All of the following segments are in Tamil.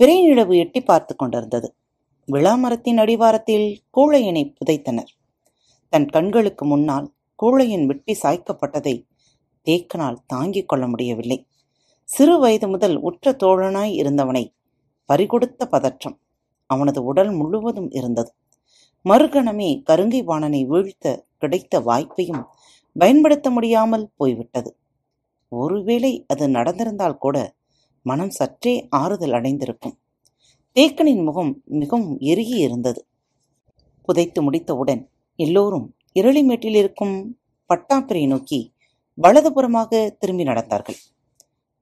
பிறைநிலவு எட்டி பார்த்து கொண்டிருந்தது. விழாமரத்தின் அடிவாரத்தில் கூழையனை புதைத்தனர். தன் கண்களுக்கு முன்னால் கூழையன் வெட்டி சாய்க்கப்பட்டதை தேக்கனால் தாங்கிக் கொள்ள முடியவில்லை. சிறு வயது முதல் உற்ற தோழனாய் இருந்தவனை பறிகொடுத்த பதற்றம் அவனது உடல் முழுவதும் இருந்தது. மறுகணமே கருங்கை வாணனை வீழ்த்த கிடைத்த வாய்ப்பையும் பயன்படுத்த முடியாமல் போய்விட்டது. ஒருவேளை அது நடந்திருந்தால் கூட மனம் சற்றே ஆறுதல் அடைந்திருக்கும். தேக்கனின் முகம் மிகவும் எருகி இருந்தது. புதைத்து முடித்தவுடன் எல்லோரும் இருளிமேட்டில் இருக்கும் பட்டாப்பிரை நோக்கி வலதுபுறமாக திரும்பி நடந்தார்கள்.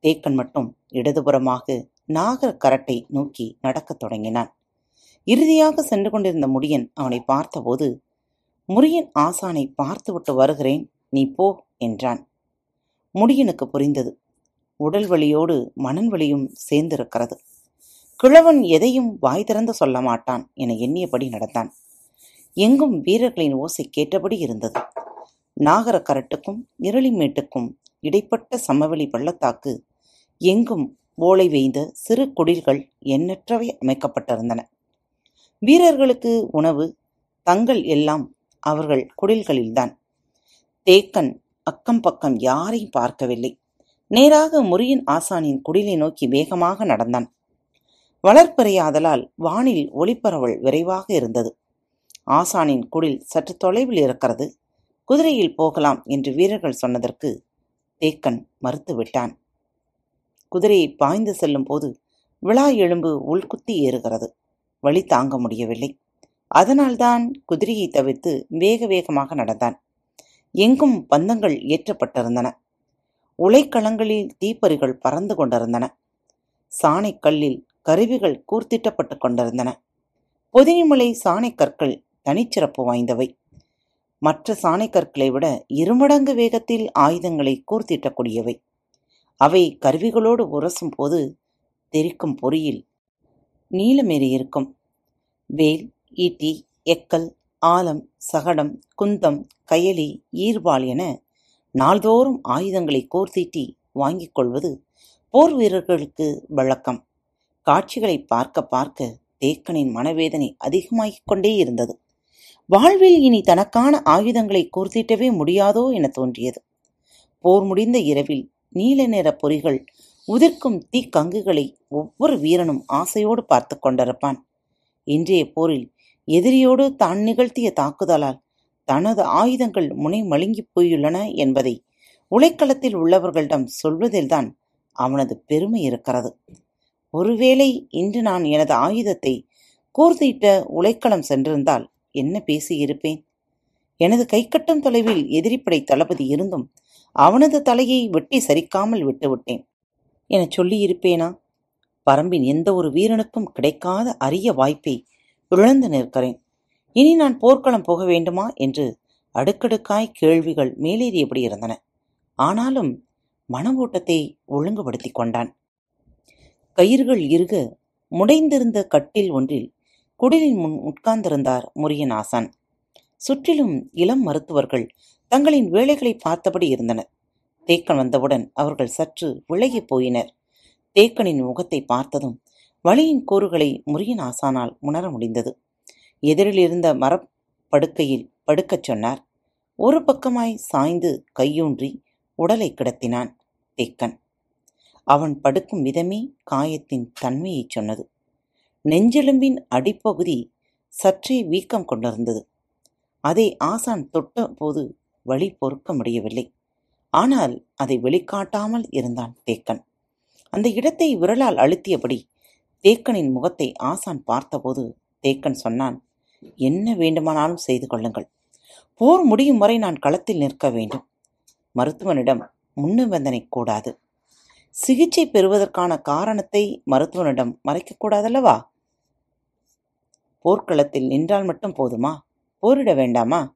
தேக்கன் மட்டும் இடதுபுறமாக நாகர கரட்டை நோக்கி நடக்கத் தொடங்கினான். இறுதியாக சென்று கொண்டிருந்த முடியன் அவனை பார்த்தபோது முரியன் ஆசானை பார்த்துவிட்டு வருகிறேன் நீ போ என்றான். முடியனுக்கு புரிந்தது. உடல் வலியோடு மனன் வலியும் சேர்ந்திருக்கிறது. கிழவன் எதையும் வாய் திறந்து சொல்ல மாட்டான் என எண்ணியபடி நடந்தான். எங்கும் வீரர்களின் ஓசை கேட்டபடி இருந்தது. நாகர கரட்டுக்கும் இருளிமேட்டுக்கும் இடைப்பட்ட சமவெளி பள்ளத்தாக்கு எங்கும் ஓலை வேய்ந்த சிறு குடில்கள் எண்ணற்றவை அமைக்கப்பட்டிருந்தன. வீரர்களுக்கு உணவு தங்கள் எல்லாம் அவர்கள் குடில்களில்தான். தேக்கன் அக்கம் பக்கம் யாரையும் பார்க்கவில்லை. நேராக முறியின் ஆசானின் குடிலை நோக்கி வேகமாக நடந்தான். வளர்ப்பறையாதலால் வானில் ஒளிப்பரவல் விரைவாக இருந்தது. ஆசானின் குடில் சற்று தொலைவில் இருக்கிறது. குதிரையில் போகலாம் என்று வீரர்கள் சொன்னதற்கு தேக்கன் மறுத்துவிட்டான். குதிரையை பாய்ந்து செல்லும் போது விழா எலும்பு உள்குத்தி ஏறுகிறது. வழி தாங்க முடியவில்லை. அதனால்தான் குதிரையை தவிர்த்து வேக வேகமாக நடந்தான். எங்கும் பந்தங்கள் ஏற்றப்பட்டிருந்தன. உலைக்களங்களில் தீப்பறிகள் பறந்து கொண்டிருந்தன. சாணைக்கல்லில் கருவிகள் கூர்த்திட்டப்பட்டு கொண்டிருந்தன. பொதினிமலை சாணைக்கற்கள் தனிச்சிறப்பு வாய்ந்தவை. மற்ற சாணைக்கற்களை விட இருமடங்கு வேகத்தில் ஆயுதங்களை கூர்த்திட்டக்கூடியவை. அவை கருவிகளோடு உரசும் போது தெரிக்கும் பொறியில் நீலமேறி இருக்கும். வேல் ஈட்டி எக்கல் ஆலம் சகடம் குந்தம் கயலி ஈர்வாள் என நாள்தோறும் ஆயுதங்களை கோர்த்தீட்டி வாங்கிக் கொள்வது போர் வீரர்களுக்கு வழக்கம். காட்சிகளை பார்க்க பார்க்க தேக்கனின் மனவேதனை அதிகமாகிக் கொண்டே இருந்தது. வாழ்வில் இனி தனக்கான ஆயுதங்களை கோர்த்திட்டவே முடியாதோ என தோன்றியது. போர் முடிந்த இரவில் நீல நிற பொறிகள் உதிர்க்கும் தீக்கங்குகளை ஒவ்வொரு வீரனும் ஆசையோடு பார்த்து கொண்டிருப்பான். இன்றைய போரில் எதிரியோடு தான் நிகழ்த்திய தாக்குதலால் தனது ஆயுதங்கள் முனை மழுங்கி போயுள்ளன என்பதை உலைக்களத்தில் உள்ளவர்களிடம் சொல்வதில்தான் அவனது பெருமை இருக்கிறது. ஒருவேளை இன்று நான் எனது ஆயுதத்தை கூர்த்திட்ட உலைக்களம் சென்றிருந்தால் என்ன பேசியிருப்பேன் எனது கைக்கட்டும் தொலைவில் எதிரிப்படை தளபதி இருந்தும் அவனது தலையை வெட்டி சரிக்காமல் விட்டுவிட்டேன். எனச் சொல்லியிருப்பேனா? பரம்பின் எந்த ஒரு வீரனுக்கும் கிடைக்காத அரிய வாய்ப்பை இழந்து நிற்கிறேன். இனி நான் போர்க்களம் போக வேண்டுமா? என்று அடுக்கடுக்காய் கேள்விகள் மேலேறியபடி இருந்தன. ஆனாலும் மன ஓட்டத்தை ஒழுங்குபடுத்திக் கொண்டான். கயிறுகள் இருக முடைந்திருந்த கட்டில் ஒன்றில் குடிலின் முன் உட்கார்ந்திருந்தார் முரியன் ஆசான். சுற்றிலும் இளம் மருத்துவர்கள் தங்களின் வேலைகளை பார்த்தபடி இருந்தனர். தேக்கன் வந்தவுடன் அவர்கள் சற்று விலகிப் போயினர். தேக்கனின் முகத்தை பார்த்ததும் வழியின் கூறுகளை முரியன் ஆசானால் உணர முடிந்தது. எதிரில் இருந்த மரப்படுக்கையில் படுக்கச் சொன்னார். ஒரு பக்கமாய் சாய்ந்து கையூன்றி உடலை கிடத்தினான் தேக்கன். அவன் படுக்கும் விதமே காயத்தின் தன்மையைச் சொன்னது. நெஞ்செலும்பின் அடிப்பகுதி சற்றே வீக்கம் கொண்டிருந்தது. அதை ஆசான் தொட்ட போது வழி பொறுக்க முடியவில்லை. ஆனால் அதை வெளிக்காட்டாமல் இருந்தான் தேக்கன். அந்த இடத்தை விரலால் அழுத்தியபடி தேக்கனின் முகத்தை ஆசான் பார்த்தபோது தேக்கன் சொன்னான் என்ன வேண்டுமானாலும் செய்து கொள்ளுங்கள். போர் முடியும் வரை நான் களத்தில் நிற்க வேண்டும். மருத்துவனிடம் முன்னிபந்தனை கூடாது. சிகிச்சை பெறுவதற்கான காரணத்தை மருத்துவனிடம் மறைக்கக்கூடாதல்லவா போர்க்களத்தில் நின்றால் மட்டும் போதுமா? போரிட வேண்டாமா?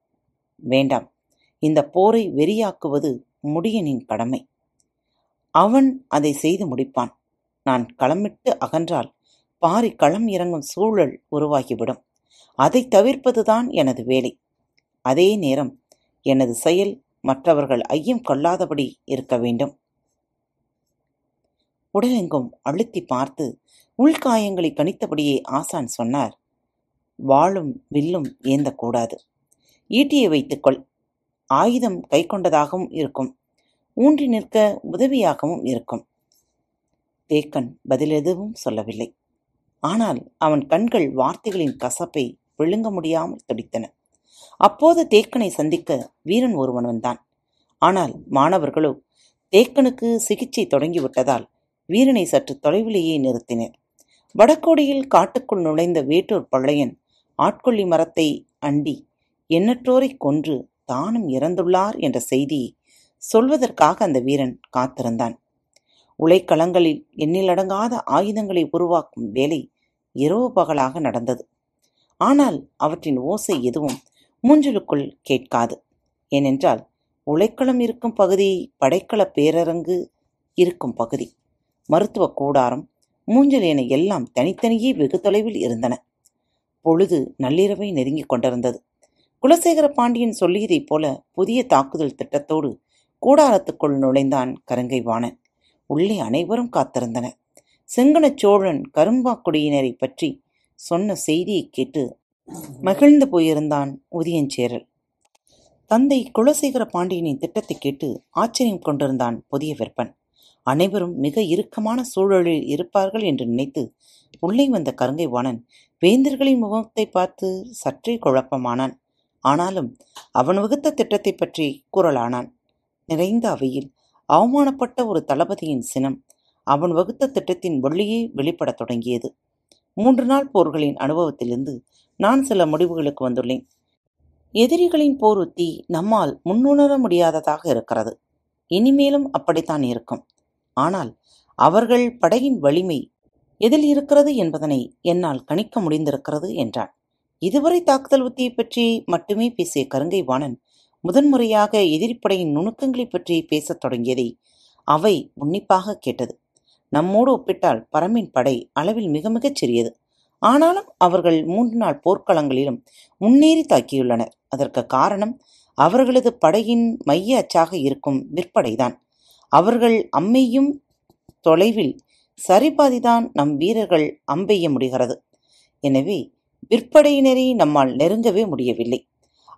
வேண்டாம். இந்த போரை வெறியாக்குவது முடியனின் கடமை. அவன் அதை செய்து முடிப்பான். நான் களமிட்டு அகன்றால் பாரி களம் இறங்கும் சூழல் உருவாகிவிடும். அதை தவிர்ப்பதுதான் எனது வேலை. அதே நேரம் எனது செயல் மற்றவர்கள் ஐயம் கொள்ளாதபடி இருக்க வேண்டும். உடலெங்கும் அழுத்தி பார்த்து உள்காயங்களை கணித்தபடியே ஆசான் சொன்னார். வாளும் வில்லும் ஏந்தக்கூடாது. ஈட்டியை வைத்துக்கொள். ஆயுதம் கை கொண்டதாகவும் இருக்கும். ஊன்றி நிற்க உதவியாகவும் இருக்கும். தேக்கன் பதில் எதுவும் சொல்லவில்லை. ஆனால் அவன் கண்கள் வார்த்தைகளின் கசப்பை விழுங்க முடியாமல் துடித்தன. அப்போது தேக்கனை சந்திக்க வீரன் ஒருவன் வந்தான். ஆனால் மாணவர்களோ தேக்கனுக்கு சிகிச்சை தொடங்கிவிட்டதால் வீரனை சற்று தொலைவிலேயே நிறுத்தினர். வடக்கோடியில் காட்டுக்குள் நுழைந்த வேட்டூர் பழையன் ஆட்கொள்ளி மரத்தை அண்டி எண்ணற்றோரை கொன்று தானும் இறந்துள்ளார் என்ற செய்தியை சொல்வதற்காக அந்த வீரன் காத்திருந்தான். உலைக்களங்களில் எண்ணிலடங்காத ஆயுதங்களை உருவாக்கும் வேலை இரவு பகலாக நடந்தது. ஆனால் அவற்றின் ஓசை எதுவும் மூஞ்சலுக்குள் கேட்காது. ஏனென்றால் உழைக்களம் இருக்கும் பகுதி படைக்கல பேரரங்கு இருக்கும் பகுதி. மருத்துவ கூடாரம் மூஞ்சல் என எல்லாம் தனித்தனியே வெகு தொலைவில் இருந்தன. பொழுது நள்ளிரவை நெருங்கிக் கொண்டிருந்தது. குலசேகர பாண்டியன் சொல்லியதைப் போல புதிய தாக்குதல் திட்டத்தோடு கூடாரத்துக்குள் நுழைந்தான் கருங்கை வாணன். உள்ளே அனைவரும் காத்திருந்தனர். செங்கன சோழன் கரும்பாக்குடியினரை பற்றி சொன்ன செய்தியை கேட்டு மகிழ்ந்து போயிருந்தான் உதியஞ்சேரல். தந்தை குலசேகர பாண்டியனின் திட்டத்தை கேட்டு ஆச்சரியம் கொண்டிருந்தான் புதிய விற்பன். அனைவரும் மிக இறுக்கமான சூழலில் இருப்பார்கள் என்று நினைத்து உள்ளே வந்த கருங்கை வாணன் வேந்தர்களின் முகத்தை பார்த்து சற்றே குழப்பமானான். ஆனாலும் அவன் வகுத்த திட்டத்தை பற்றி கூறலானான். நிறைந்த அவையில் அவமானப்பட்ட ஒரு தளபதியின் சினம் அவன் வகுத்த திட்டத்தின் வழியே வெளிப்படத் தொடங்கியது. மூன்று நாள் போர்களின் அனுபவத்திலிருந்து நான் சில முடிவுகளுக்கு வந்துள்ளேன். எதிரிகளின் போர் உத்தி நம்மால் முன்னுணர முடியாததாக இருக்கிறது. இனிமேலும் அப்படித்தான் இருக்கும். ஆனால் அவர்கள் படையின் வலிமை எதில் இருக்கிறது என்பதனை என்னால் கணிக்க முடிந்திருக்கிறது என்றான். இதுவரை தாக்குதல் உத்தியை பற்றி மட்டுமே பேசிய கருங்கை வாணன் முதன்முறையாக எதிரிப்படையின் நுணுக்கங்களைப் பற்றி பேசத் தொடங்கியதை அவை உன்னிப்பாக கேட்டது. நம்மோடு ஒப்பிட்டால் பரம்பின் படை அளவில் மிக மிகச் சிறியது. ஆனாலும் அவர்கள் மூன்று நாள் போர்க்களங்களிலும் முன்னேறி தாக்கியுள்ளனர். அதற்கு காரணம் அவர்களது படையின் மைய அச்சாக இருக்கும் விற்படைதான். அவர்கள் அம்மையும் தொலைவில் சரிபாதிதான் நம் வீரர்கள் அம்பெய்ய முடிகிறது. எனவே விற்படையினரை நம்மால் நெருங்கவே முடியவில்லை.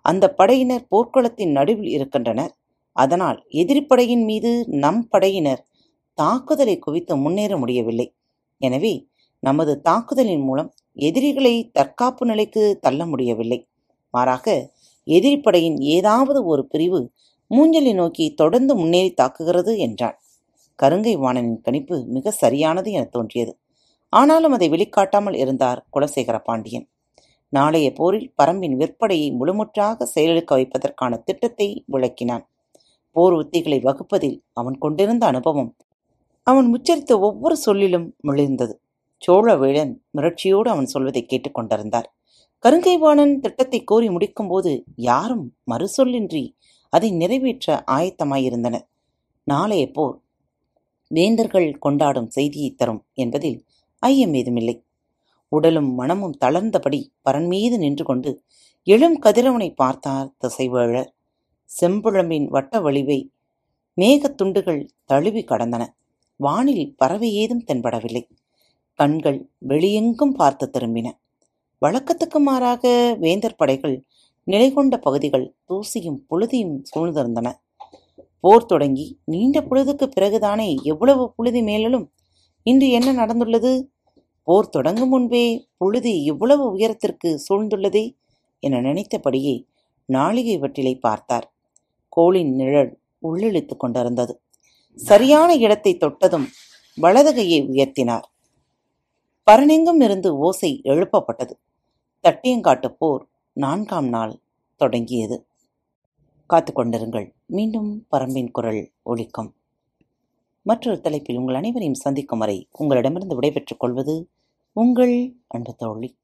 அந்த படையினர் போர்க்களத்தின் நடுவில் இருக்கின்றனர். அதனால் எதிரிப்படையின் மீது நம் படையினர் தாக்குதலை குவித்து முன்னேற முடியவில்லை. எனவே நமது தாக்குதலின் மூலம் எதிரிகளை தற்காப்பு நிலைக்கு தள்ள முடியவில்லை. மாறாக எதிரிப்படையின் ஏதாவது ஒரு பிரிவு மூஞ்சலை நோக்கி தொடர்ந்து முன்னேறி தாக்குகிறது என்றான். கருங்கை வாணனின் கணிப்பு மிக சரியானது என தோன்றியது. ஆனாலும் அதை வெளிக்காட்டாமல் இருந்தார் குலசேகர பாண்டியன். நாளைய போரில் பரம்பின் விற்படையை முழுமுற்றாக செயலிழக்க வைப்பதற்கான திட்டத்தை விளக்கினான். போர் உத்திகளை வகுப்பதில் அவன் கொண்டிருந்த அனுபவம் அவன் உச்சரித்த ஒவ்வொரு சொல்லிலும் மிளிர்ந்தது சோழவேளன் மிரட்சியோடு அவன் சொல்வதை கேட்டுக்கொண்டிருந்தார் கருங்கைவாணன் திட்டத்தை கோரி முடிக்கும்போது யாரும் மறுசொல்லின்றி அதை நிறைவேற்ற ஆயத்தமாயிருந்தனர். நாளைய போர் வேந்தர்கள் கொண்டாடும் செய்தியை தரும் என்பதில் ஐயம் ஏதுமில்லை. உடலும் மனமும் தளர்ந்தபடி பரன் மீது நின்று கொண்டு எழும் கதிரவனை பார்த்தார் திசைவேழர். செம்புழம்பின் வட்ட வலிவை மேகத் துண்டுகள் தழுவி கடந்தன. வானில் பறவை ஏதும் தென்படவில்லை. கண்கள் வெளியெங்கும் பார்த்து திரும்பின. வழக்கத்துக்கு மாறாக வேந்தர் படைகள் நிலை கொண்ட பகுதிகள் தூசியும் புழுதியும் சூழ்ந்திருந்தன. போர் தொடங்கி நீண்ட பொழுதுக்கு பிறகுதானே எவ்வளவு புழுதி மேலும் இன்று என்ன நடந்துள்ளது? போர் தொடங்கும் முன்பே புழுதி இவ்வளவு உயரத்திற்கு சூழ்ந்துள்ளதே என நினைத்தபடியே நாளிகை வட்டிலை பார்த்தார். கோளின் நிழல் உள்ளிழுத்துக் கொண்டிருந்தது. சரியான இடத்தை தொட்டதும் வலதுகையை உயர்த்தினார். பரனெங்கும் இருந்து ஓசை எழுப்பப்பட்டது. தட்டியங்காட்டு போர் நான்காம் நாள் தொடங்கியது. காத்து கொண்டிருங்கள். மீண்டும் பரம்பின் குரல் ஒழிக்கும் மற்றொரு தலைப்பில் உங்கள் அனைவரையும் சந்திக்கும் வரை உங்களிடமிருந்து விடைபெற்றுக் கொள்வது உங்கள் அன்பு தோழி.